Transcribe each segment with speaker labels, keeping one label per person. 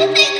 Speaker 1: everything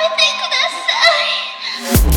Speaker 1: めてください。